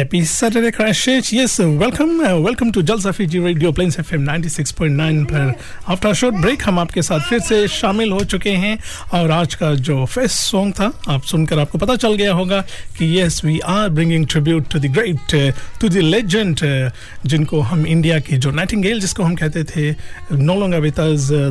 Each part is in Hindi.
Saturday, Christchurch. Yes, uh, welcome. Uh, welcome to Jalsa Fiji Radio Plains FM 96.9 पर आफ्टर शॉर्ट ब्रेक हम आपके साथ फिर से शामिल हो चुके हैं और आज का जो फेस्ट सॉन्ग था आप सुनकर आपको पता चल गया होगा कि yes we are bringing tribute to the great to the legend जिनको हम इंडिया की जो नाइटिंगेल जिसको हम कहते थे no longer with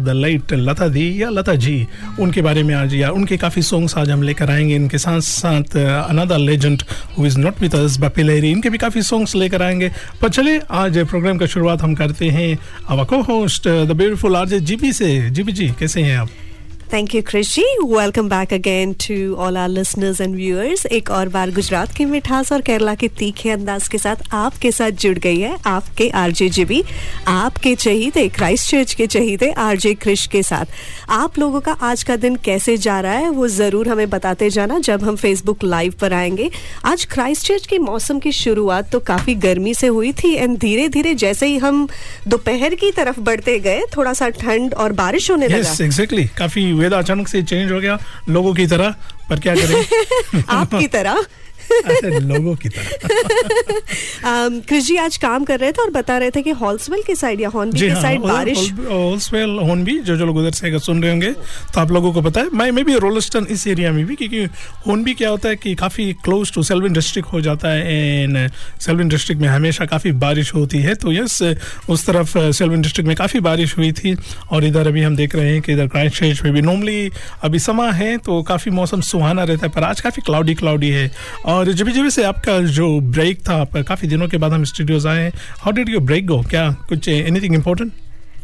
the late Lata di या लता जी उनके बारे में आज या उनके काफ़ी सॉन्ग्स आज हम लेकर आएँगे इनके साथ साथ another legend who is not with us Bappi Lahiri इनके भी काफ़ी सॉन्ग्स लेकर आएँगे। पर चलिए, आज प्रोग्राम का शुरुआत हम करते हैं। अब को host the beautiful RJ GP से। जीपी जी कैसे हैं आप? Thank you Krishi. Welcome back again to all our listeners and viewers. एक और बार गुजरात की मिठास और केरला के तीखे अंदाज के साथ आपके साथ जुड़ गई है आपके आरजे जीबी आपके चहीते क्राइस्ट चर्च के चहीते आरजे क्रिश के साथ। आप लोगों का आज का दिन कैसे जा रहा है वो ज़रूर हमें बताते जाना जब हम फेसबुक लाइव पर आएँगे। आज क्राइस्ट चर्च के मौसम की शुरुआत तो काफ़ी गर्मी से हुई थी एंड धीरे धीरे जैसे ही हम दोपहर की तरफ़ बढ़ते गए थोड़ा सा ठंड और बारिश होने लगा। यस एग्जैक्टली काफ़ी वेदर अचानक से चेंज हो गया लोगों की तरह पर क्या करें आपकी तरह? लोगों की तरह। Um, क्रिश जी आज काम कर रहे थे और बता रहे थे कि हॉल्सवेल की साइड या हॉर्नबी की हाँ साइड बारिश। होल्सवेल होन भी जो जो लोग उधर से सुन रहे होंगे तो आप लोगों को पता है। मैं मैं भी रोलस्टन इस एरिया में भी क्योंकि होन भी क्या होता है कि काफ़ी क्लोज टू सेल्विन डिस्ट्रिक्ट हो जाता है एंड सेल्विन डिस्ट्रिक्ट में हमेशा काफ़ी बारिश होती है। तो यस उस तरफ़ सेल्विन डिस्ट्रिक्ट में काफ़ी बारिश हुई थी और इधर अभी हम देख रहे हैं कि इधर क्राइस्ट में भी नॉर्मली अभी समा है तो काफ़ी मौसम सुहाना रहता है पर आज काफ़ी क्लाउडी क्लाउडी है। और जब जब से आपका जो ब्रेक था, आपका काफ़ी दिनों के बाद हम स्टूडियोज आए हैं। How did you break go क्या कुछ एनीथिंग इम्पोर्टेंट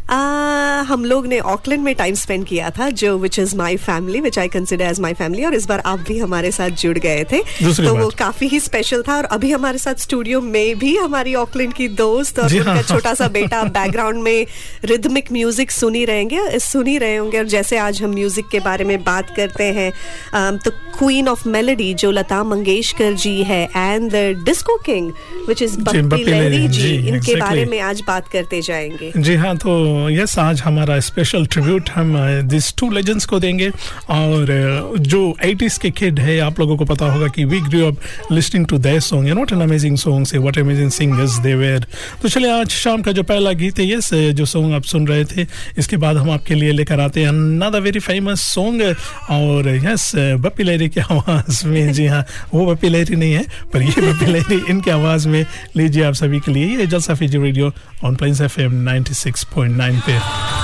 आ, हम लोग ने ऑकलैंड में टाइम स्पेंड किया था जो which is my family which I consider as my family और इस बार आप भी हमारे साथ जुड़ गए थे। तो वो काफ़ी ही स्पेशल था और अभी हमारे साथ स्टूडियो में भी हमारी ऑकलैंड की दोस्त और उनका हाँ। छोटा सा बेटा बैकग्राउंड में रिदमिक म्यूज़िक सुनी रहेंगे सुनी रहे होंगे और जैसे आज हम म्यूज़िक के बारे में बात करते हैं अम, तो क्वीन ऑफ़ मेलोडी जो लता मंगेशकर जी है and the disco king which is Bappi Lahiri ji, इनके बारे में आज बात करते जाएँगे। जी हाँ तो यस आज हमारा स्पेशल ट्रिब्यूट हम दिस टू लेजेंड्स को देंगे। और uh, जो 80s के किड है आप लोगों को पता होगा कि we grew up listening to their song what an amazing song से what amazing singers they were तो चलिए आज शाम का जो पहला गीत है यस जो सॉन्ग आप सुन रहे थे इसके बाद हम आपके लिए लेकर आते हैं अनदर वेरी फ़ेमस सॉन्ग और यस बप्पी लहरी की आवाज़ में जी हाँ वो बप्पी लहरी नहीं है पर ये बप्पी लहरी इनकी आवाज़ में लीजिए आप सभी के लिए ये Jalsa Fiji radio on Plains F M 96.9 पे रहा है तेरा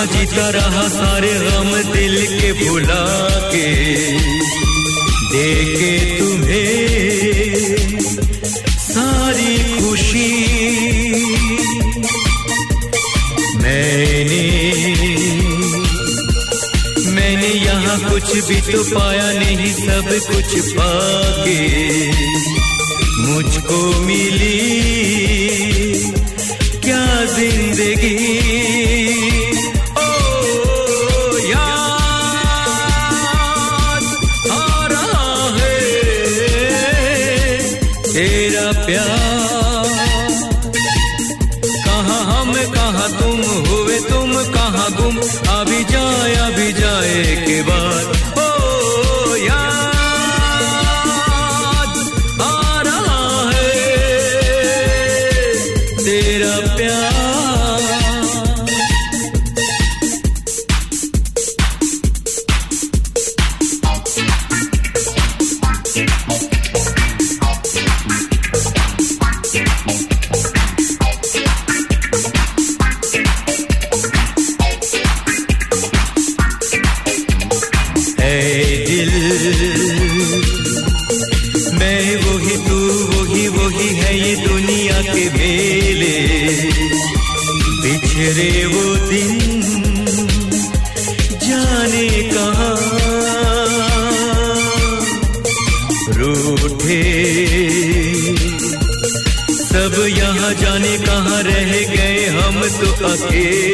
यहाँ जीता रहा सारे गम दिल के भुला के देखे तुम्हें सारी खुशी। मैंने मैंने यहाँ कुछ भी तो पाया नहीं, सब कुछ पाके मुझको मिली क्या ज़िंदगी। ये दुनिया के बेले बिछड़े वो दिन, जाने कहा। रूठे। सब यहाँ जाने कहाँ रह गए हम तो अकेले।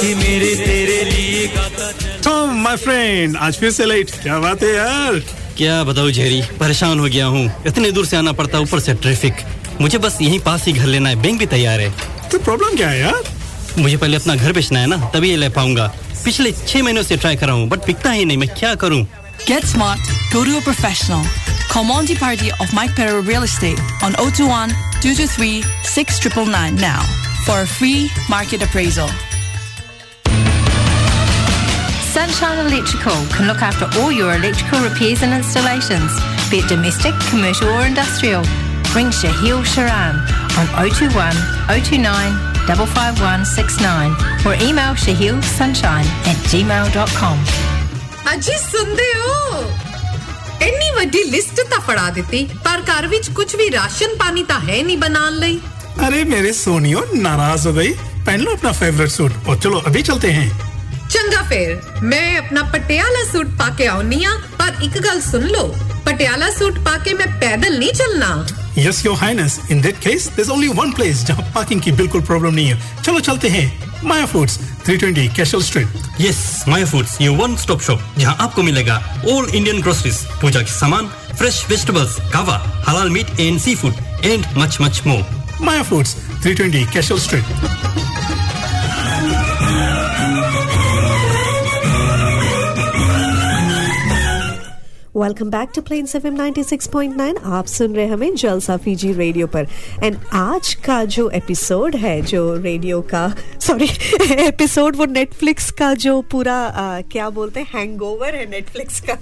साथी मेरे तेरे लिए गाता चल। तो माय फ्रेंड आज फिर से लेट क्या बात है यार? क्या बताऊँ जेरी परेशान हो गया हूँ। इतने दूर से आना पड़ता ऊपर से ट्रैफ़िक मुझे बस यहीं पास ही घर लेना है बैंक भी तैयार है। तो प्रॉब्लम क्या है यार? मुझे पहले अपना घर बेचना है ना तभी ये ले पाऊँगा। पिछले छह महीनों से ट्राई कर रहा हूँ बट बिकता ही नहीं मैं क्या करूँ? Get smart, go to a professional. Call Monty Party of Mike Perro Real Estate on 021 223 6999 now for a free market appraisal. Sunshine Electrical can look after all your electrical repairs and installations, be it domestic, commercial or industrial. Ring Shahil Sharan on 021 029 55169 or email shahilsunshine at gmail.com. ਅਜੀ ਸੁਣਦੇ ਹੋ ਇੰਨੀ ਵੱਡੀ ਲਿਸਟ ਤਾਂ ਫੜਾ ਦਿੱਤੀ ਪਰ ਘਰ ਵਿੱਚ ਕੁਝ ਵੀ ਰਾਸ਼ਨ ਪਾਣੀ ਤਾਂ ਹੈ ਨਹੀਂ ਬਣਾਉਣ ਲਈ ਅਰੇ ਮੇਰੇ ਸੋਨੀਓ ਨਾਰਾਜ਼ ਹੋ ਗਈ ਪਹਿਨ ਲੋ ਆਪਣਾ ਫੇਵਰਿਟ ਸੂਟ ਉਹ ਚਲੋ ਅਭੀ ਚਲਤੇ ਚੰਗਾ ਫੇਰ ਮੈਂ ਆਪਣਾ ਪਟਿਆਲਾ ਸੂਟ ਪਾ ਕੇ ਆਉਣੀ ਆ ਪਰ ਇੱਕ ਗੱਲ ਸੁਣ ਲਓ ਪਟਿਆਲਾ ਸੂਟ ਪਾ ਕੇ ਮੈਂ ਪੈਦਲ ਨਹੀਂ ਚੱਲਣਾ yes your highness in that case there is only one place जहां पार्किंग की बिल्कुल प्रॉब्लम नहीं है चलो चलते हैं Maya foods 320 Cashel street yes Maya foods ये वन स्टॉप शॉप जहाँ आपको मिलेगा ऑल इंडियन ग्रोसरीज पूजा के सामान फ्रेश वेजिटेबल्स कावा हलाल meat and seafood and much much more Maya foods 320 Cashel street welcome back to Plains FM 96.9 आप सुन रहे हमें जलसा फीजी रेडियो पर। एंड आज का जो एपिसोड है जो रेडियो का सॉरी एपिसोड वो नेटफ्लिक्स का जो पूरा आ, क्या बोलते हैं हैंगओवर है नेटफ्लिक्स का।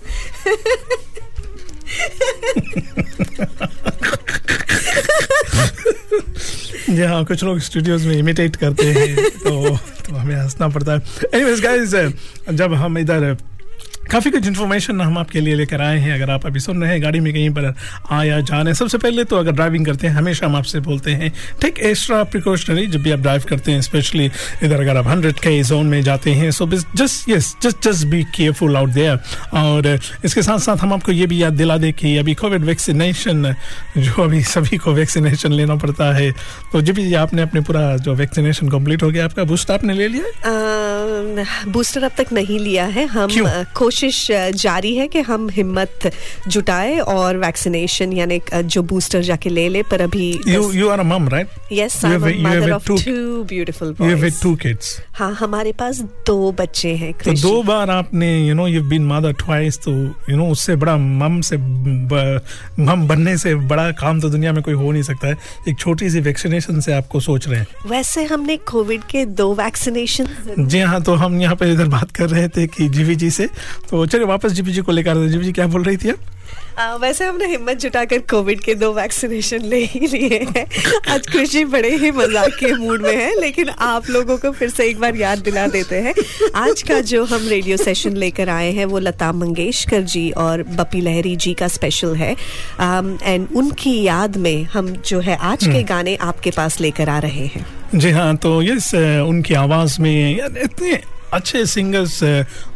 जी हाँ कुछ लोग स्टूडियोज में इमिटेट करते हैं तो तो हमें हंसना पड़ता है। एनीवेज गाइस जब हम इधर काफ़ी कुछ इन्फॉर्मेशन हम आपके लिए लेकर आए हैं। अगर आप अभी सुन रहे हैं गाड़ी में कहीं पर आ या जाने सबसे पहले तो अगर ड्राइविंग करते हैं हमेशा हम आपसे बोलते हैं टेक एक्स्ट्रा प्रिकॉशनरी जब भी आप ड्राइव करते हैं स्पेशली इधर अगर आप हंड्रेड के जोन में जाते हैं so just yes just just be careful out there और इसके साथ साथ हम आपको ये भी याद दिला दें कि अभी कोविड वैक्सीनेशन जो अभी सभी को वैक्सीनेशन लेना पड़ता है तो जब भी आपने अपने पूरा जो वैक्सीनेशन कंप्लीट हो गया आपका बूस्टर आपने ले लिया बूस्टर अब तक नहीं लिया है। हम क्यों? अ, कोशिश जारी है कि हम हिम्मत जुटाए और वैक्सीनेशन यानी जो बूस्टर जाके ले ले पर अभी you you are a mom, right? Yes I am mother of two beautiful You have boys two kids. हाँ हमारे पास दो बच्चे हैं तो दो बार आपने you know you been mother twice तो यू नो उससे बड़ा मम से मम बनने से बड़ा काम तो दुनिया में कोई हो नहीं सकता है एक छोटी सी वैक्सीनेशन से आपको सोच रहे हैं वैसे हमने कोविड के दो वैक्सीनेशन जी हाँ तो हम यहाँ पे इधर बात कर रहे थे कि जीवी जी से तो चलिए वापस जीवी जी को लेकर हैं। जी क्या बोल रही थी आप? आ, वैसे हमने हिम्मत जुटाकर कोविड के दो वैक्सीनेशन ले ही लिए हैं। आज कृषि बड़े ही मज़ाक के मूड में है लेकिन आप लोगों को फिर से एक बार याद दिला देते हैं। आज का जो हम रेडियो सेशन लेकर आए हैं वो लता मंगेशकर जी और बपी लहरी जी का स्पेशल है। एंड उनकी याद में हम जो है आज के गाने आपके पास लेकर आ रहे हैं। जी हाँ तो यस उनकी आवाज़ में इतने अच्छे सिंगर्स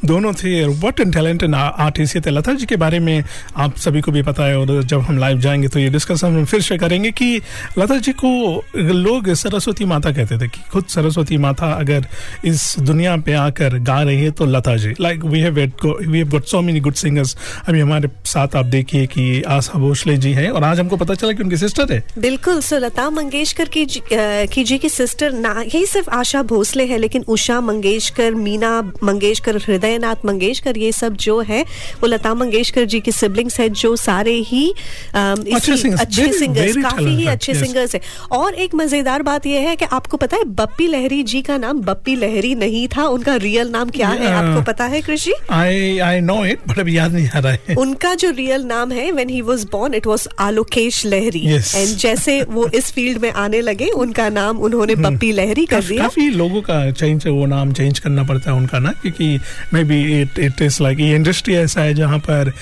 दोनों थे। वट एन टैलेंटेड आर्टिस्ट थे। लता जी के बारे में आप सभी को भी पता है और जब हम लाइव जाएँगे तो ये डिस्कशन हम फिर से करेंगे कि लता जी को लोग सरस्वती माता कहते थे कि खुद सरस्वती माता अगर इस दुनिया पे आकर गा रही है तो Lata ji. Like we have we have got so many good singers अभी हमारे साथ आप देखिए कि आशा भोसले जी हैं और आज हमको पता चला कि उनकी सिस्टर है। बिल्कुल सो लता मंगेशकर की जी, की जी की सिस्टर ना यही सिर्फ़ आशा भोसले है लेकिन उषा मंगेशकर मीना मंगेशकर हृदयनाथ मंगेशकर ये सब जो है वो लता मंगेशकर जी की सिबलिंग्स है जो सारे ही अच्छे सिंगर्स काफ़ी ही अच्छे. सिंगर्स है। और एक मज़ेदार बात यह है कि आपको पता है बप्पी लहरी जी का नाम बप्पी लहरी नहीं था उनका रियल नाम क्या है आपको पता है Krishi I I know it but अभी याद नहीं आ रहा है। उनका जो रियल नाम है when he was born it was Alokesh Lahiri. And जैसे वो इस फ़ील्ड में आने लगे उनका नाम उन्होंने पप्पी लहरी कर दिया। काफ़ी लोगों का चेंज वो नाम चेंज करना पड़ता है उनका ना क्योंकि maybe it it is like ये इंडस्ट्री ऐसा है जहाँ पर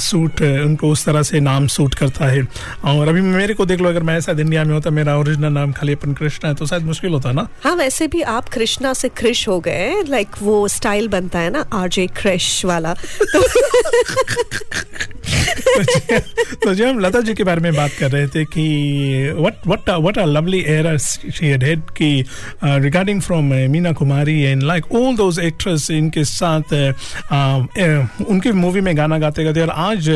सूट उनको उस तरह से नाम सूट करता है। और अभी मेरे को देख लो अगर मैं शायद इंडिया में होता मेरा ओरिजिनल नाम खाली अपन कृष्णा है तो शायद मुश्किल होता ना। हाँ वैसे भी आप कृष्णा से क्रिश हो गए लाइक वो स्टाइल बनता है ना आरजे क्रिश वाला। तो तो जब हम लता जी के बारे में बात कर रहे थे कि what what what a lovely era she had had कि regarding from Meena Kumari and like all those actress इनके साथ uh, uh, उनकी मूवी में गाना गाते गाते और आज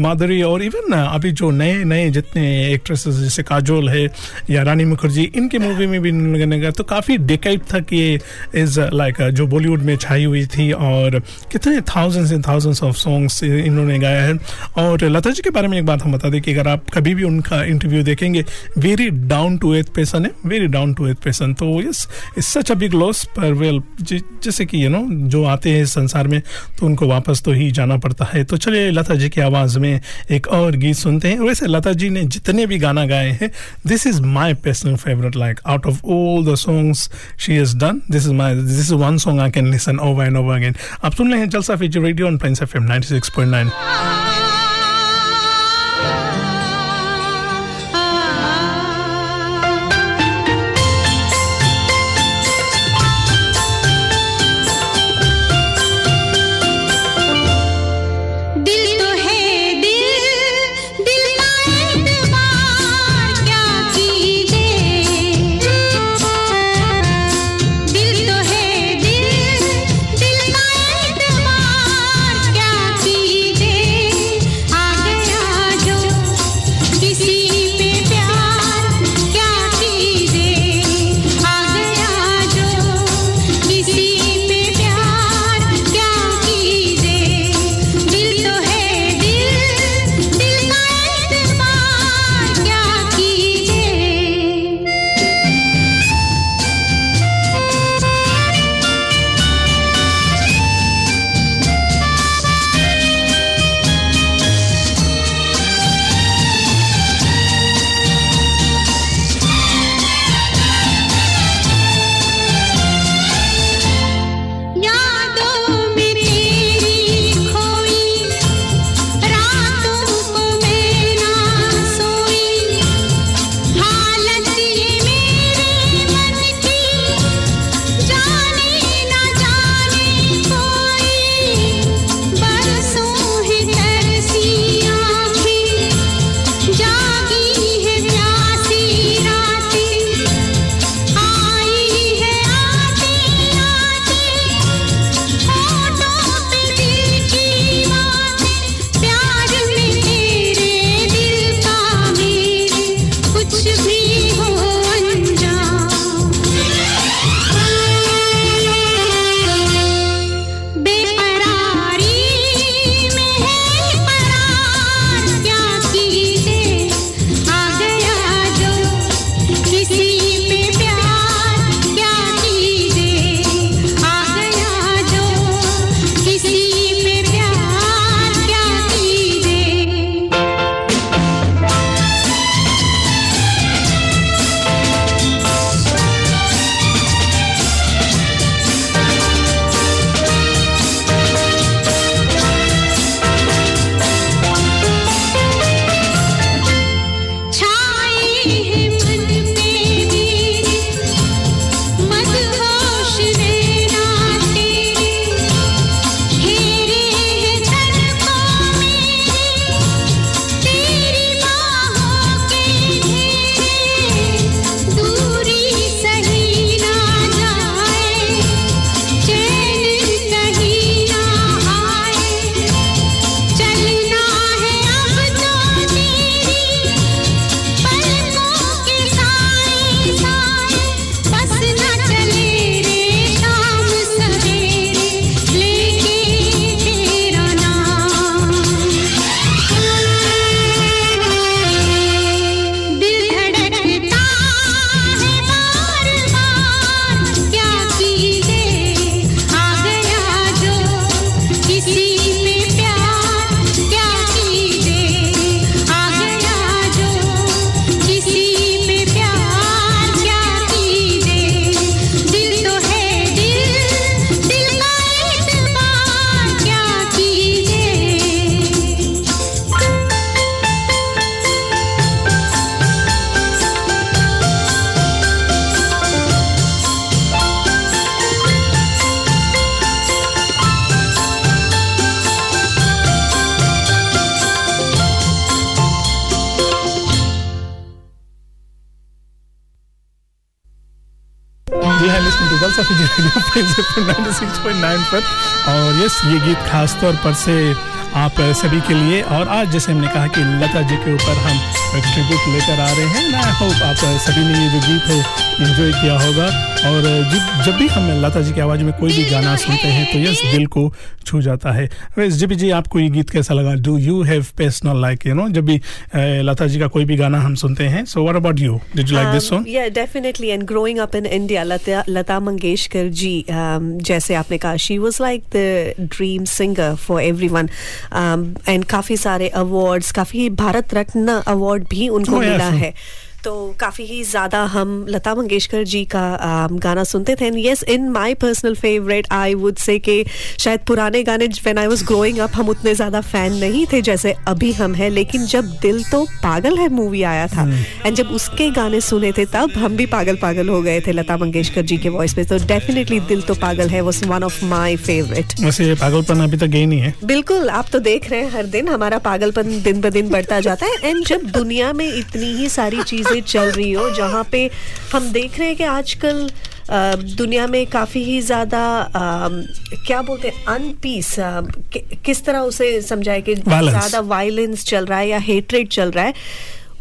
माधुरी और इवन अभी जो नए नए जितने एक्ट्रेसेस जैसे काजोल है या रानी मुखर्जी इनके मूवी में भी गाना गाया। तो काफ़ी डिकेट तक ये इज़ लाइक जो बॉलीवुड में छाई हुई थी और कितने thousands and thousands of songs इन्होंने गाया है। और लता जी के बारे में एक बात हम बता दें कि अगर आप कभी भी उनका इंटरव्यू देखेंगे very down to earth person है very down to earth person तो yes is such a big loss पर वेल जैसे कि यू नो जो आते हैं संसार में तो उनको वापस तो ही जाना पड़ता है। तो चलिए लता जी की आवाज़ में एक और गीत सुनते हैं। वैसे लता जी ने जितने भी गाना गाए हैं this is my personal favourite like out of all the songs she is done this is my this is one song I can listen over and over again आप सुन रहे हैं Jalsa feature radio on Plains FM 96.9 दिल पर। और यस ये गीत खास तौर पर से आप सभी के लिए। और आज जैसे हमने कहा कि लता जी के ऊपर हम ट्रिब्यूट लेकर आ रहे हैं। आई होप आप सभी ने ये जो गीत है एंजॉय किया होगा। और जब जब भी हम लता जी की आवाज़ में कोई भी गाना सुनते हैं तो यस दिल को छू जाता है। वैसे जी जी आपको ये गीत कैसा लगा do you have personal like you know जब भी लता जी का कोई भी गाना हम सुनते हैं। So what about you did you like this song definitely. And growing up in india lata lata mangeshkar ji um, जैसे आपने कहा she was like the dream singer for everyone. Um, and काफ़ी सारे अवार्ड्स काफ़ी भारत रत्न अवार्ड भी उनको Oh, मिला है। तो काफ़ी ही ज़्यादा हम लता मंगेशकर जी का गाना सुनते थे। And yes in my personal favourite I would say कि शायद पुराने गाने when I was growing up हम उतने ज़्यादा फ़ैन नहीं थे जैसे अभी हम हैं। लेकिन जब दिल तो पागल है मूवी आया था एंड जब उसके गाने सुने थे तब हम भी पागल पागल हो गए थे लता मंगेशकर जी के वॉइस पे। तो definitely Dil To Pagal Hai was one of my favourite वैसे ये पागलपन अभी तक गई नहीं है। बिल्कुल आप तो देख रहे हैं हर दिन हमारा पागलपन दिन ब दिन बढ़ता जाता है। एंड जब दुनिया में इतनी ही सारी चीज़ें चल रही हो जहाँ पे हम देख रहे हैं कि आजकल दुनिया में काफ़ी ही ज़्यादा क्या बोलते हैं अनपीस किस तरह उसे समझाए कि ज़्यादा वायलेंस चल रहा है या हेटरेट चल रहा है।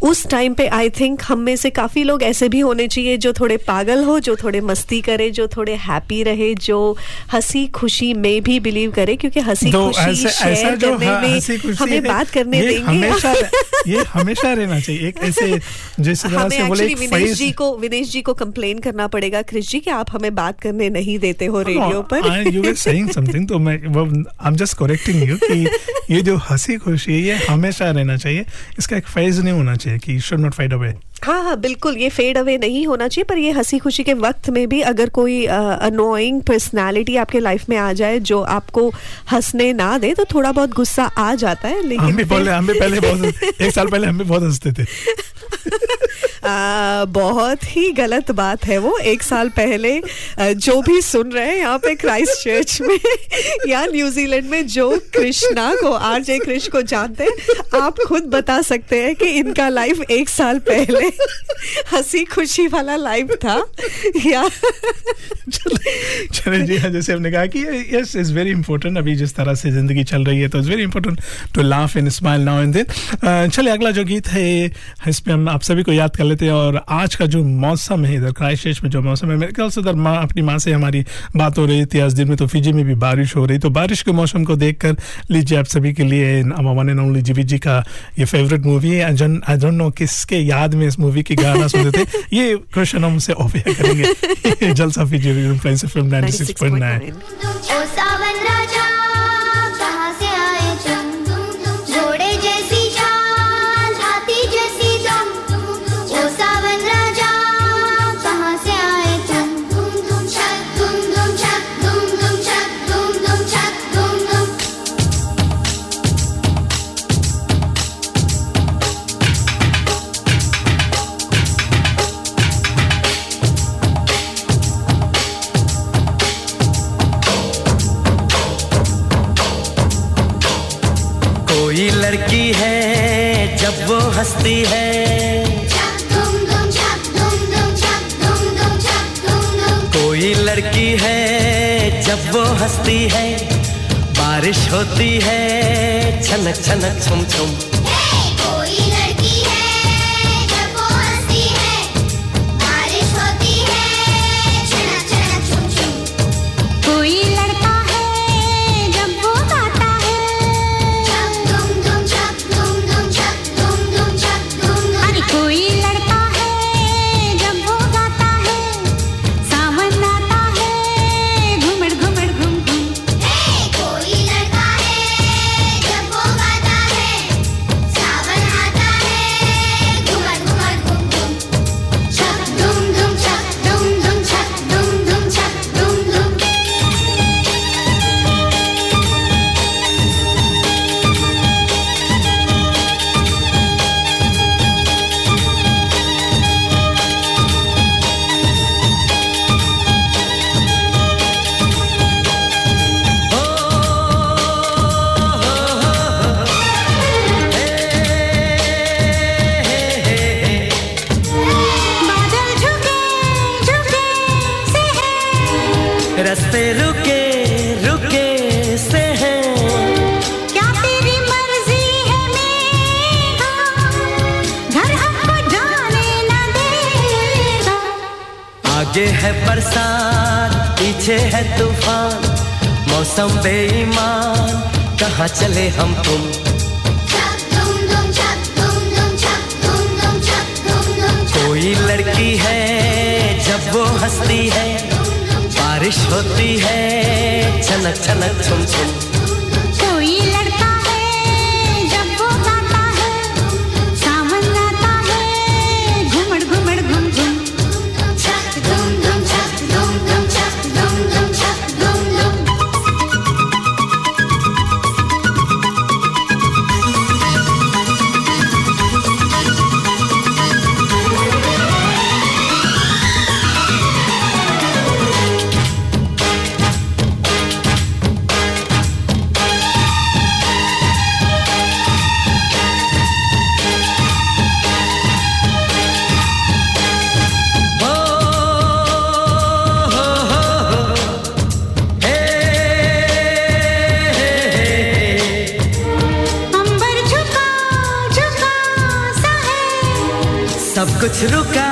उस टाइम पे आई थिंक हम में से काफ़ी लोग ऐसे भी होने चाहिए जो थोड़े पागल हो जो थोड़े मस्ती करे जो थोड़े हैप्पी रहे जो हँसी खुशी में भी बिलीव करे क्योंकि हँसी तो खुशी शेयर जो करने ह- में हमें बात करने ये देंगे। हमेशा ये हमेशा रहना चाहिए। एक ऐसे जिस तरह से बोले विनेश जी को विनेश जी को कंप्लेन करना पड़ेगा। क्रिश जी कि आप हमें बात करने नहीं देते हो रेडियो पर। यू वर सेइंग समथिंग तो मैं I am just correcting you कि ये जो हँसी खुशी है ये हमेशा रहना चाहिए। इसका एक फ़ेज़ नहीं होना चाहिए। कि शुड नॉट फाइड अवे हाँ हाँ बिल्कुल ये फेड अवे नहीं होना चाहिए पर ये हँसी खुशी के वक्त में भी अगर कोई अनोइंग पर्सनालिटी आपके लाइफ में आ जाए जो आपको हंसने ना दे तो थोड़ा बहुत गुस्सा आ जाता है लेकिन हम भी पहले हम भी पहले बहुत एक साल पहले हम भी बहुत हँसते थे। आ, बहुत ही गलत बात है वो एक साल पहले जो भी सुन रहे हैं यहाँ पे क्राइस्ट चर्च में या न्यूजीलैंड में जो कृष्णा को आरजे कृष्ण को जानते हैं आप खुद बता सकते हैं कि इनका लाइफ एक साल पहले हँसी खुशी वाला लाइफ था। या चले जी हाँ जैसे हमने कहा कि यस इज़ वेरी इंपॉर्टेंट अभी जिस तरह से ज़िंदगी चल रही है तो it's very important to laugh and smile now and then चलिए, अगला जो गीत है इस पे हम आप सभी को याद कर लेते हैं और आज का जो मौसम है, इधर क्राइस्ट में जो मौसम है, मेरे ख्याल से इधर माँ, अपनी माँ से हमारी बात हो रही थी आज दिन में तो फिजी में भी बारिश हो रही। तो बारिश के मौसम को देखकर लीजिए आप सभी के लिए one and only GV ji का ये फेवरेट मूवी है आई डोंट नो किसके याद में इस मूवी के गाना सुनते थे ये क्वेश्चन हम से ऑफ़ करेंगे। जलसा फिजी फ्रेंड्स फ़िल्म 96.9 धूम है। कोई लड़की है, जब वो हंसती है, बारिश होती है, छनक छनक छुम छुम। सब कुछ रुका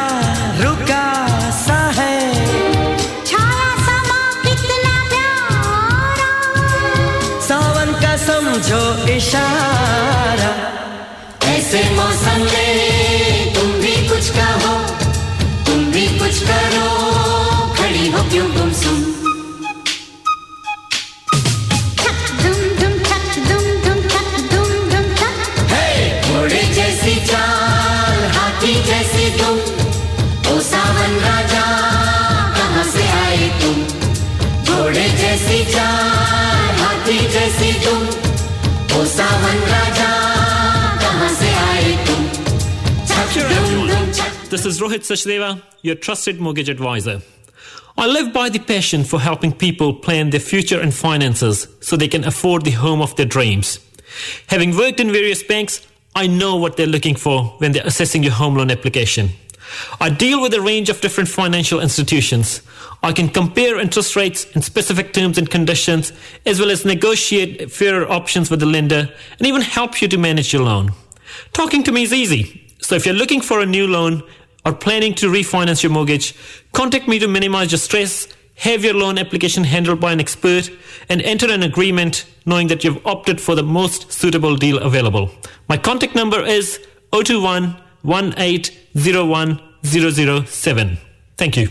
This is Rohit Sachdeva, your trusted mortgage advisor. I live by the passion for helping people plan their future and finances so they can afford the home of their dreams. Having worked in various banks, I know what they're looking for when they're assessing your home loan application. I deal with a range of different financial institutions. I can compare interest rates and specific terms and conditions, as well as negotiate fairer options with the lender and even help you to manage your loan. Talking to me is easy. So if you're looking for a new loan or planning to refinance your mortgage, contact me to minimize your stress, have your loan application handled by an expert, and enter an agreement knowing that you've opted for the most suitable deal available. My contact number is 021 1801 007. Thank you.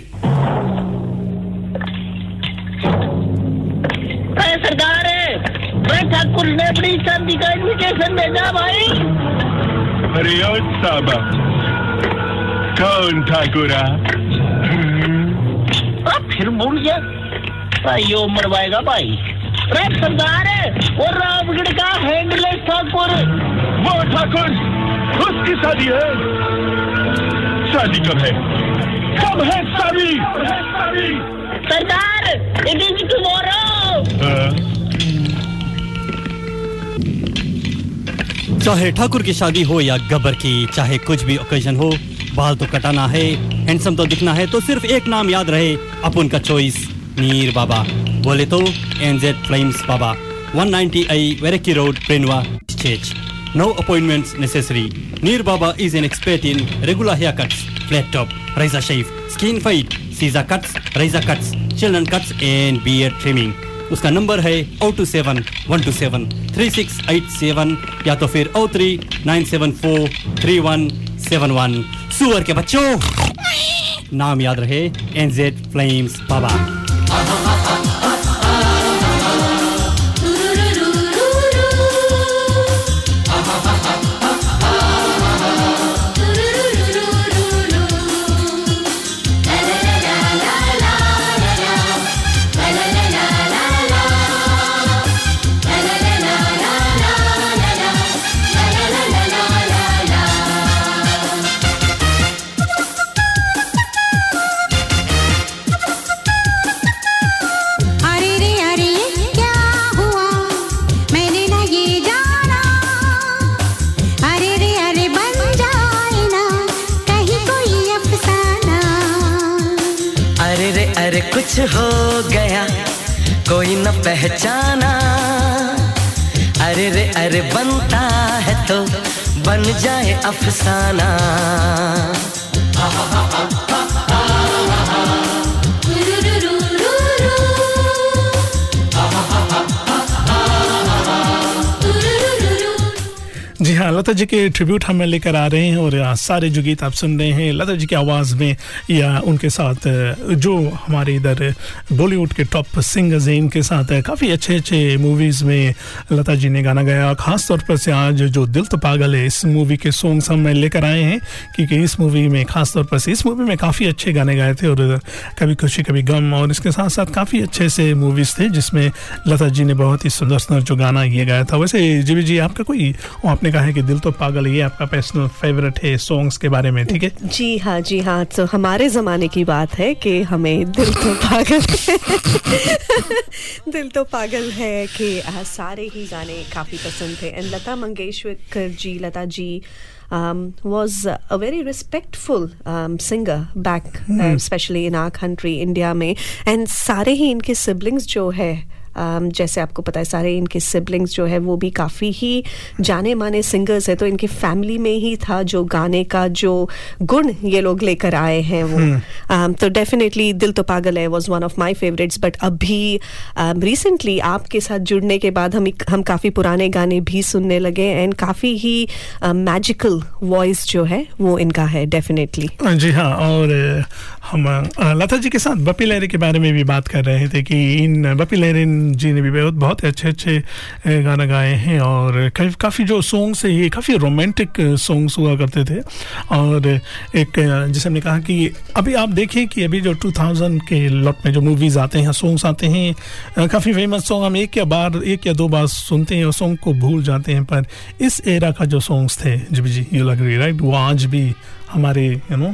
अरे ठाकुर ने अपनी शादी का इन्विटेशन भेजा भाई। अरे कौन ठाकुरा फिर भूल गया। भाई यो मरवाएगा भाई। अरे सरदार वो रामगढ़ का हैंडलेस ठाकुर। वो ठाकुर उसकी शादी है। शादी कब है? कब है शादी? सरदार इट इज़ टुमारो चाहे ठाकुर की शादी हो या गब्बर की चाहे कुछ भी ओकेजन हो बाल तो कटाना है हैंडसम तो दिखना है तो सिर्फ़ एक नाम याद रहे अपन का चॉइस मीर बाबा। बोले तो एनजेड फ्लेम्स बाबा। 190 आई वेरेकी road प्रेनवा stage No appointments necessary. Neer Baba is an expert in regular haircuts, flat top, razor shave, skin fade, Caesar cuts, razor cuts, children cuts and beard trimming. उसका नंबर है O two seven one two seven three six eight seven या तो फिर O three nine seven four three one seven one सुअर के बच्चों नाम याद रहे एनजेड फ्लेम्स बाबा ट्रिब्यूट हमें लेकर आ रहे हैं और सारे जो गीत आप सुन रहे हैं, लता जी की आवाज़ में या उनके साथ जो हमारे इधर बॉलीवुड के टॉप सिंगर्स हैं, इनके साथ काफ़ी अच्छे अच्छे मूवीज़ में लता जी ने गाना गाया। खास तौर पर से आज जो दिल तो पागल है, इस मूवी के सॉन्ग्स हम लेकर आए हैं, क्योंकि इस मूवी में खास तौर पर से इस मूवी में काफ़ी अच्छे गाने गाए थे और कभी खुशी, कभी गम और इसके साथ साथ काफ़ी अच्छे से मूवीज़ थे, जिसमें लता जी ने बहुत ही सुंदर सुंदर जो गाना ये गाया था। वैसे, जीवी जी, आपका कोई, आपने कहा है कि दिल तो पागल ये आपका पर्सनल फेवरेट है सॉन्ग्स के बारे में ठीक है? जी हाँ जी हाँ। तो हमारे ज़माने की बात है कि हमें दिल तो पागल दिल तो पागल है कि सारे ही गाने काफ़ी पसंद थे। And Lata Mangeshkar ji Lata ji um, was a very respectful um, singer back uh, Hmm. especially in our country India में। एंड सारे ही इनके सिबलिंग्स जो है जैसे आपको पता है सारे इनके सिबलिंग्स जो है वो भी काफ़ी ही जाने माने सिंगर्स है तो इनके फैमिली में ही था जो गाने का जो गुण ये लोग लेकर आए हैं वो। um, तो definitely Dil To Pagal Hai was one of my favourites but अभी रिसेंटली आपके साथ जुड़ने के बाद हम हम काफ़ी पुराने गाने भी सुनने लगे एंड काफ़ी ही मैजिकल वॉइस जो है वो इनका है डेफिनेटली जी हाँ और हम लता जी के साथ बपी लहरी के बारे में भी बात कर रहे थे कि इन बपी लहरी जी ने भी बहुत बहुत अच्छे अच्छे गाना गाए हैं और काफ़ी जो सॉन्ग्स है, ये काफ़ी रोमांटिक सॉन्ग्स हुआ करते थे। और एक जैसे हमने कहा कि अभी आप देखें कि अभी जो 2000 के लॉट में जो मूवीज़ आते हैं सॉन्ग्स आते हैं काफ़ी फ़ेमस सॉन्ग हम एक या बार, एक या दो बार सुनते हैं और सॉन्ग को भूल जाते हैं, पर इस एरा का जो सॉन्ग्स थे, जी जी यू लग रही राइट वो आज भी हमारे यू नो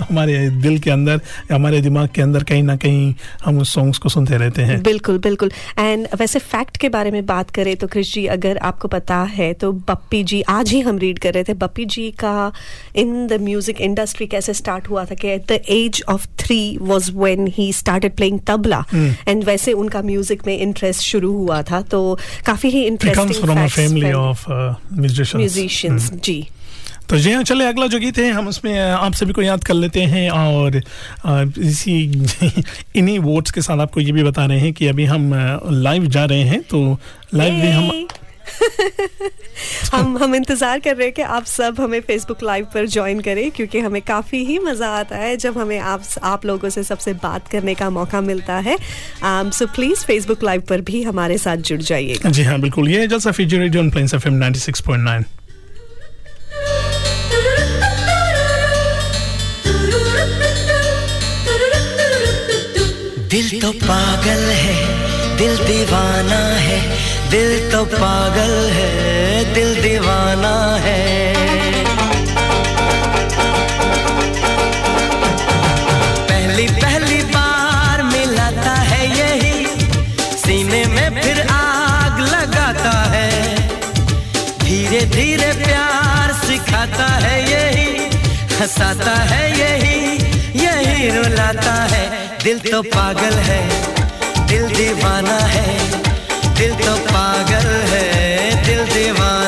हमारे दिल के अंदर हमारे दिमाग के अंदर कहीं ना कहीं हम उस सॉन्ग्स को सुनते रहते हैं। बिल्कुल बिल्कुल। एंड वैसे फैक्ट के बारे में बात करें तो क्रिश जी अगर आपको पता है तो बप्पी जी आज ही हम रीड कर रहे थे। बप्पी जी का इन द म्यूज़िक इंडस्ट्री कैसे स्टार्ट हुआ था कि at the age of three was when he started playing tabla Hmm. And वैसे उनका म्यूज़िक में इंटरेस्ट शुरू हुआ था तो काफ़ी ही इंटरेस्टिंग of uh. म्यूजिशियंस जी। तो जी हाँ चले अगला जो गीत है हम उसमें आप सभी को याद कर लेते हैं और इसी इन्हीं वोट्स के साथ आपको ये भी बता रहे हैं कि अभी हम लाइव जा रहे हैं तो लाइव में हम हम हम इंतज़ार कर रहे हैं कि आप सब हमें फेसबुक लाइव पर ज्वाइन करें क्योंकि हमें काफ़ी ही मज़ा आता है जब हमें आप आप लोगों से सबसे बात करने का मौका मिलता है। सो प्लीज़ फेसबुक लाइव पर भी हमारे साथ जुड़ जाइए जी हाँ बिल्कुल। ये Jalsa feature radio on Plains FM 96.9 दिल तो पागल है, दिल दीवाना है, दिल तो पागल है, दिल दीवाना है। पहली पहली बार मिलाता है यही, सीने में फिर आग लगाता है। धीरे धीरे प्यार सिखाता है यही, हंसाता है यही यही रुलाता है। दिल तो पागल है दिल दीवाना है दिल तो पागल है दिल दीवाना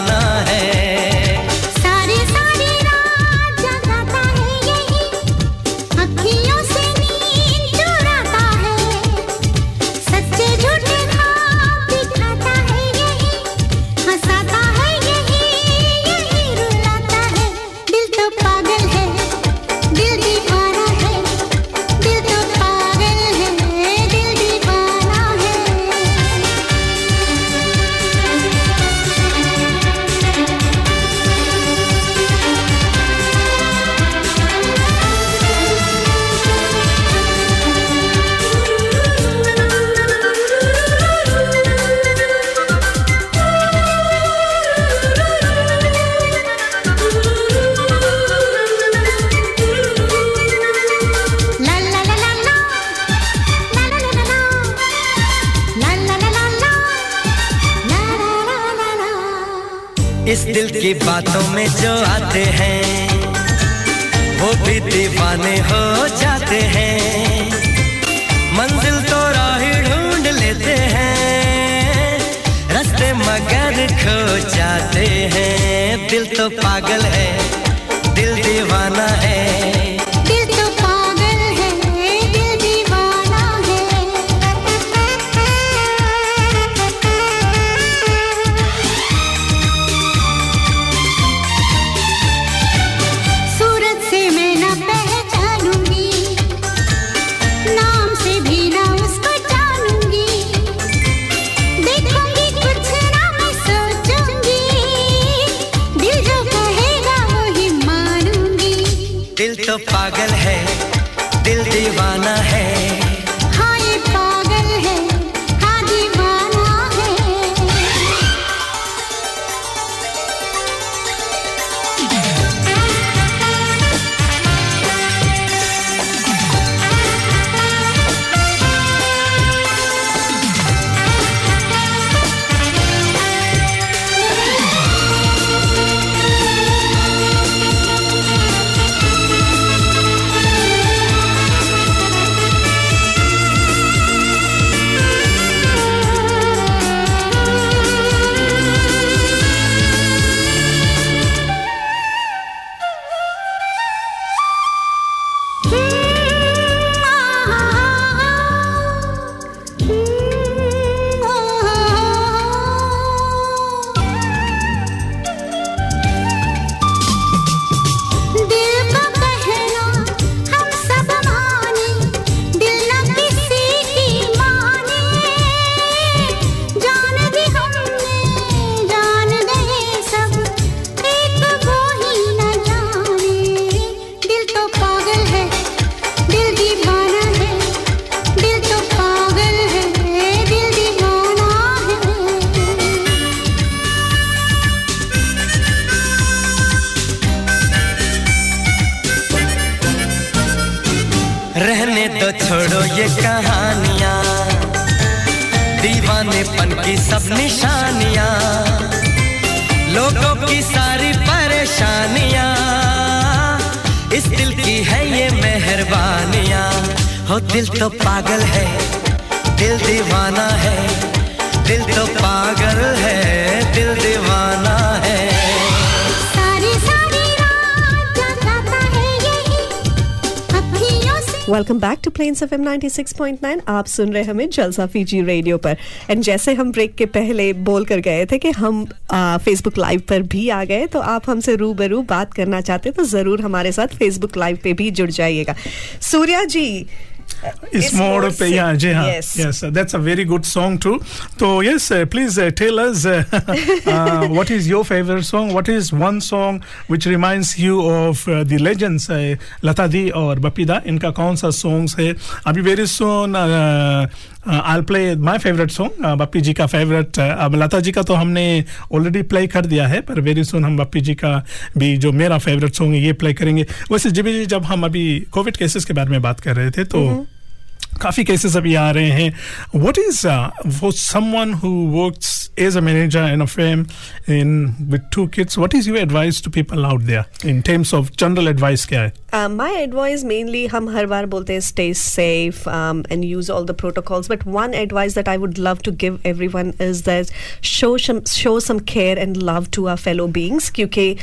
है दिल दीवाना है। की सब निशानियाँ, लोगों की सारी परेशानियाँ। इस दिल की है ये मेहरबानियाँ। हो दिल तो पागल है, दिल दीवाना है, दिल तो पागल है, दिल दीवाना है। Welcome back to Plains F M 96.9 आप सुन रहे हमें जलसा फीजी रेडियो पर। एंड जैसे हम ब्रेक के पहले बोल कर गए थे कि हम फेसबुक लाइव पर भी आ गए तो आप हमसे रूबरू बात करना चाहते तो ज़रूर हमारे साथ फेसबुक लाइव पे भी जुड़ जाइएगा। सूर्या जी इस मोड़ पे यहाँ जी हाँ yes that's a very good song too तो yes please tell us what is your favourite song what is one song which reminds you of the legends Lata di और बपीदा इनका कौन सा सॉन्ग्स है? अभी very soon uh, uh, I'll play my favorite song uh, Bappi ji का favorite. Uh, अब लता जी का तो हमने ऑलरेडी प्ले कर दिया है पर वेरी सुन हम बप्पी जी का भी जो मेरा फेवरेट सॉन्ग है ये प्ले करेंगे। वैसे जीबी जी जब हम अभी कोविड केसेस के बारे में बात कर रहे थे तो काफ़ी केसेस अभी आ रहे हैं। वट इज़ वो someone who works as a manager in a family with two kids what is your advice to people out there in terms of general advice क्या है? माई एडवाइस मेनली हम हर बार बोलते हैं stay safe and use all the protocols but one advice that I would love to give everyone is that show show some care and love to our fellow beings क्योंकि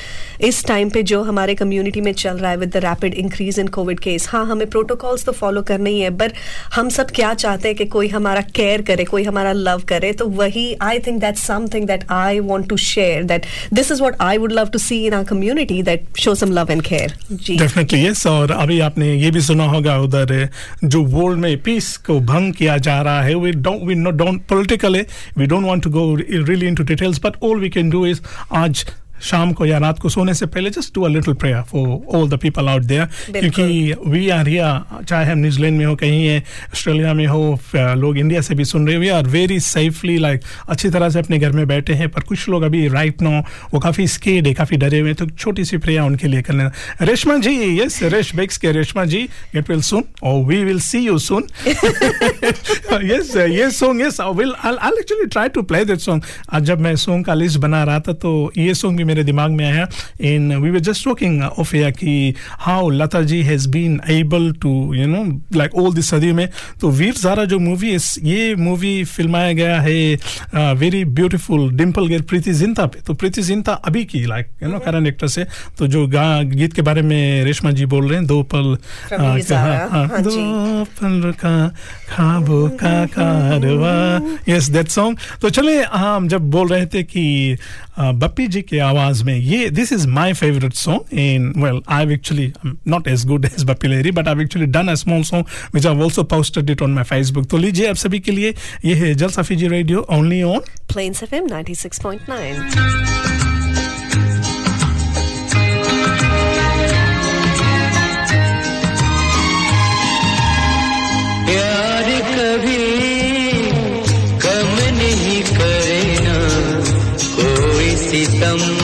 इस टाइम पे जो हमारे कम्युनिटी में चल रहा है with the rapid increase in covid case हाँ हमें प्रोटोकॉल्स तो फॉलो करने ही है बट हम सब क्या चाहते हैं कि कोई हमारा केयर करे कोई हमारा लव करे तो वही I think that something that I want to share that this is what I would love to see in our community that show some love and care ji definitely yes और अभी आपने ये भी सुना होगा उधर, जो वर्ल्ड में पीस को भंग किया जा रहा है we don't we know don't politically we don't want to go really into details but all we can do is आज शाम को या रात को सोने से पहले just do a little prayer for all the people out there क्योंकि वी आर हियर चाहे हम न्यूजीलैंड में हो कहीं है ऑस्ट्रेलिया में हो लोग इंडिया से भी सुन रहे हो। We are very safely like अच्छी तरह से अपने घर में बैठे हैं पर कुछ लोग अभी राइट नो वो काफ़ी स्केड है काफ़ी डरे हुए हैं तो छोटी सी प्रेयर उनके लिए कर लेना रेशमा जी यस रेश बेक्स के Reshma ji get well soon और we will see you soon uh, yes song yes I will I'll, I'll actually try to play आज जब मैं सॉन्ग का लिस्ट बना रहा था तो ये सॉन्ग भी मेरे दिमाग में आया। And we were just talking off air कि how Lata ji has been able to you know like all this सदी में। तो वीर ज़ारा जो मूवी ये मूवी फिल्माया गया है वेरी ब्यूटीफुल डिम्पल गेर प्रीति जिंता पे। तो प्रीति जिंता अभी की like you know current actor से। तो जो गा गीत के बारे में रेशमा जी बोल रहे हैं दो पल हाँ, हाँ, हाँ दो पल का खाबों का कारवा। यस दैट सॉन्ग तो चले हम जब बोल रहे थे कि बप्पी जी के आवाज़ में ये this is my favourite song and well I actually not as good as Bappi Lahiri but I actually done a small song which I also posted it on my Facebook तो लीजिए आप सभी के लिए, ये है जल सफी जी radio only on Plains FM 96.9. உள்ளம்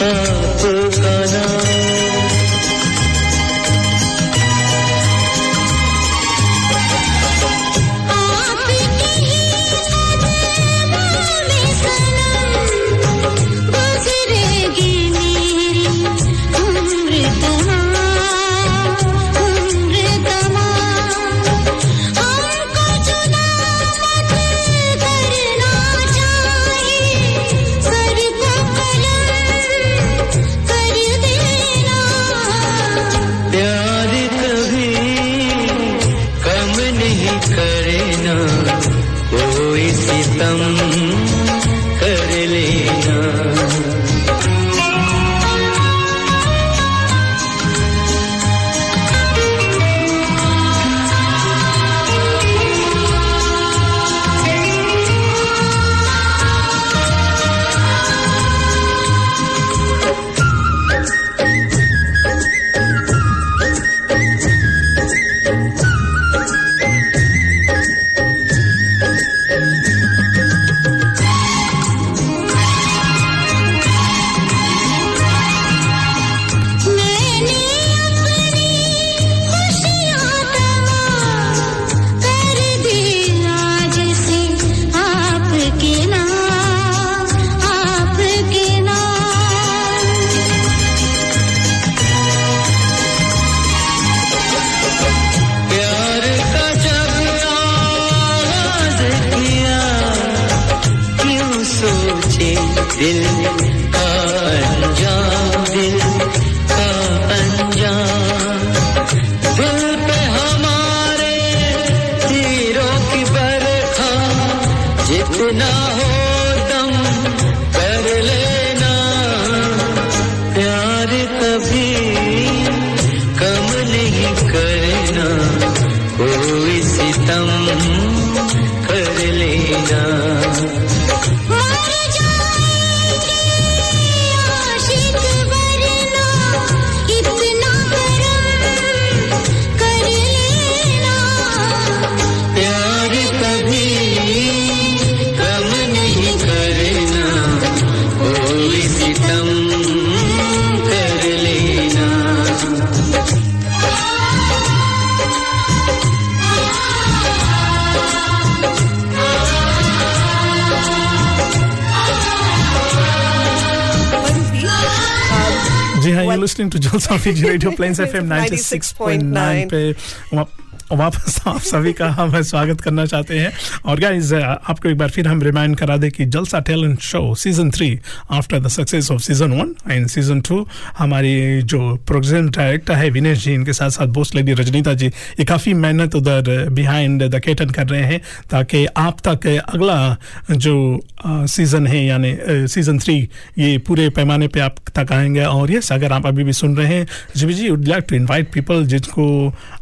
आपका दिल listening to Jalsa Fiji Radio Plains FM 96.9 पे वापस आप सभी का हम स्वागत करना चाहते हैं। और गाइस आपको एक बार फिर हम रिमाइंड करा दें कि Jalsa talent show season three after the success of season one and season two हमारी जो प्रोग्राम डायरेक्टर है विनेश जी, इनके साथ साथ बोस्ट लेडी रजनीता जी, ये काफ़ी मेहनत उधर बिहाइंड द केटन कर रहे हैं ताकि आप तक अगला जो सीज़न है, यानी सीज़न थ्री ये पूरे पैमाने पे आप तक आएँगे। और यस अगर आप अभी भी सुन रहे हैं, जी जी would like to invite people जिनको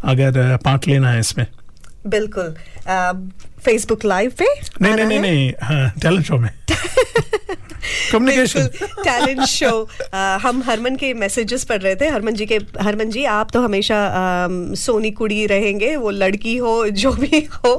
अगर पार्ट लेना है इसमें। बिल्कुल। फेसबुक लाइव पे नहीं नहीं नहीं नहीं हाँ टैलेंट शो में। कम्युनिकेशन टैलेंट शो हम हरमन के मैसेजेस पढ़ रहे थे। हरमन जी के हरमन जी आप तो हमेशा अम, सोनी कुड़ी रहेंगे। वो लड़की हो जो भी हो।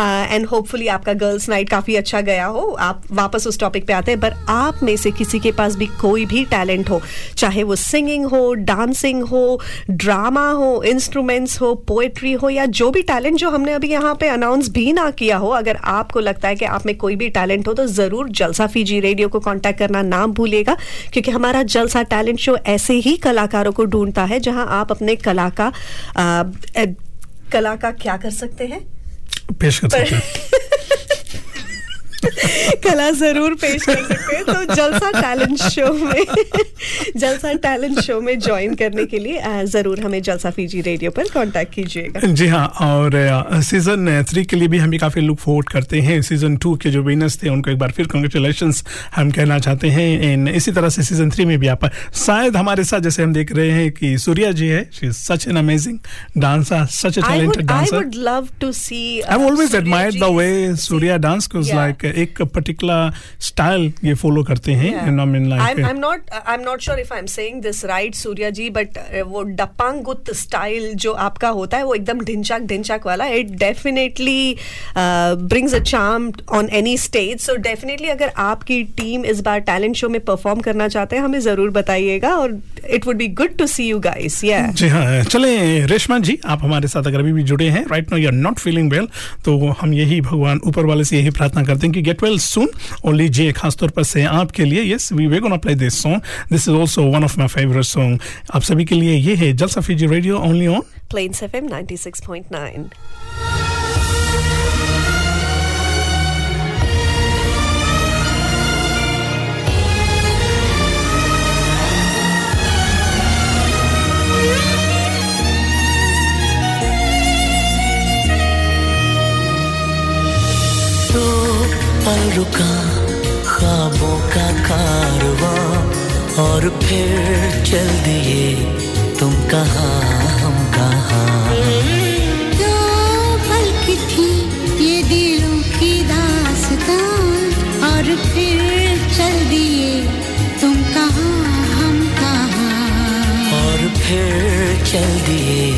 एंड होपफुली आपका गर्ल्स नाइट काफ़ी अच्छा गया हो। आप वापस उस टॉपिक पे आते हैं पर आप में से किसी के पास भी कोई भी टैलेंट हो चाहे वो सिंगिंग हो डांसिंग हो ड्रामा हो इंस्ट्रूमेंट्स हो पोएट्री हो या जो भी टैलेंट जो हमने अभी यहाँ पे अनाउंस भी ना किया हो अगर आपको लगता है कि आप में कोई भी टैलेंट हो तो ज़रूर जलसा फीजी रेडियो को कांटेक्ट करना ना भूलेगा क्योंकि हमारा जलसा टैलेंट शो ऐसे ही कलाकारों को ढूंढता है जहाँ आप अपने कला का आ, ए, कला का क्या कर सकते हैं? पेश कर सकते हैं। कला ज़रूर पेश कर सकते हैं। तो जलसा टैलेंट शो में जलसा टैलेंट शो में ज्वाइन करने के लिए ज़रूर हमें जलसा फीजी रेडियो पर कांटेक्ट कीजिएगा। जी हाँ और सीज़न थ्री के लिए भी हम भी काफ़ी लुक फॉरवर्ड करते हैं। सीज़न टू के जो विनर्स थे उनको एक बार फिर कंग्रेचुलेशन हम कहना चाहते हैं। इन इसी तरह से सीज़न थ्री में भी आप शायद हमारे साथ जैसे हम देख रहे हैं कि सूर्या जी है she is such an amazing dancer such a talented dancer to see. I've always Surya admired the ji way Surya dance because Yeah. like एक particular style ये follow करते हैं I mean like I'm, I'm not I'm not sure if I'm saying this Surya ji but uh, वो डप्पांगुत स्टाइल जो आपका होता है वो एकदम ढिंचाक ढिंचाक वाला it definitely brings a charm on any stage so definitely अगर आपकी टीम इस बार टैलेंट शो में परफॉर्म करना चाहते हैं हमें ज़रूर बताइएगा और it would be good to see you guys या जी हाँ चले रेशमा जी आप हमारे साथ अगर अभी भी जुड़े हैं right no you are not feeling well तो हम यही भगवान ऊपर वाले से यही प्रार्थना करते हैं कि गेट वेल सुन और लीजिए खासतौर पर से आपके लिए yes we we're gonna play this song this is also one of my favourite song आप सभी के लिए ये है Jalsa Fiji radio only on Plains FM 96.9 तो रुका ख्वाबों का कारवां। और फिर चल दिए तुम कहाँ हम कहाँ। दो पल की थी ये दिलों की दास्तां और फिर चल दिए तुम कहाँ हम कहाँ। और फिर चल दिए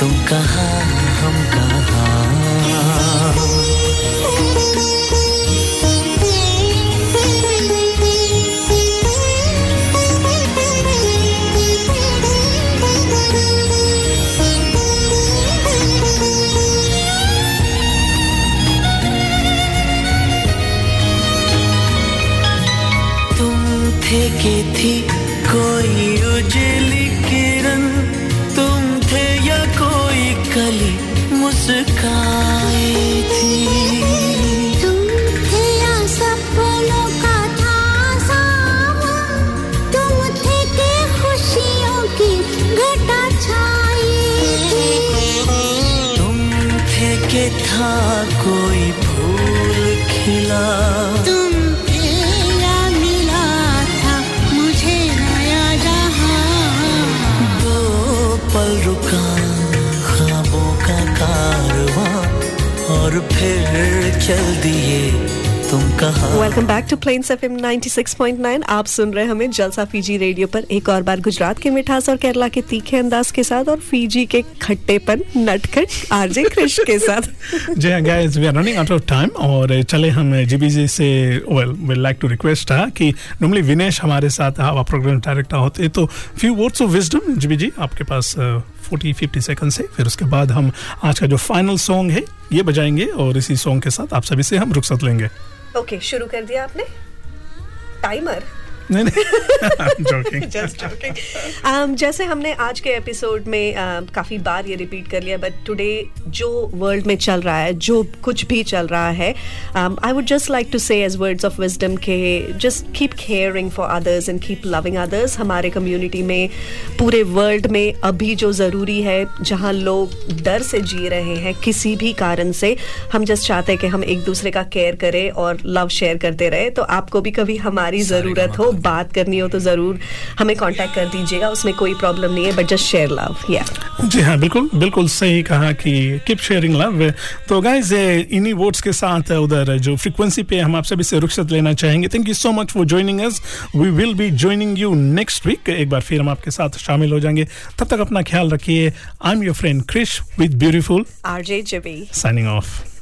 तुम कहाँ। तुम थे चल दिए तुम कहाँ? Welcome back to Plains FM 96.9 आप सुन रहे हैं हमें जलसा फीजी रेडियो पर एक और बार गुजरात के मिठास और केरला के तीखे अंदाज के साथ और फीजी के खट्टेपन नटखट आरजे कृष के साथ। जी हाँ guys we are running out of time और चले हम जीबीजी से well we like to request था कि नॉर्मली विनेश हमारे साथ हवा प्रोग्राम डायरेक्टर होते तो few words of wisdom GBG आपके पास फोर्टी फिफ्टी सेकंड से। फिर उसके बाद हम आज का जो फाइनल सॉन्ग है ये बजाएँगे और इसी सॉन्ग के साथ आप सभी से हम रुख्सत लेंगे। ओके okay, शुरू कर दिया आपने? टाइमर नहीं नहीं joking. Just joking. um, जैसे हमने आज के एपिसोड में uh, काफ़ी बार ये रिपीट कर लिया बट टुडे जो वर्ल्ड में चल रहा है जो कुछ भी चल रहा है I would just like to say as words of wisdom के just keep caring for others and keep loving others हमारे कम्युनिटी में पूरे वर्ल्ड में अभी जो ज़रूरी है जहाँ लोग डर से जी रहे हैं किसी भी कारण से हम जस्ट चाहते हैं कि हम एक दूसरे का केयर करें और लव शेयर करते रहे तो आपको भी कभी हमारी ज़रूरत हो बात करनी हो तो ज़रूर हमें कांटेक्ट कर दीजिएगा उसमें कोई प्रॉब्लम नहीं है बट जस्ट शेयर लव या जी हाँ बिल्कुल बिल्कुल सही कहा कि कीप शेयरिंग लव तो गाइज़ इन्हीं वोट्स के साथ उधर जो फ्रीक्वेंसी पे हम आप सभी से रुखसत लेना चाहेंगे thank you so much for joining us we will be joining you next week एक बार फिर हम आपके साथ शामिल हो जाएँगे। तब तक अपना ख्याल रखिए. I am your friend Krish with beautiful R J GB signing off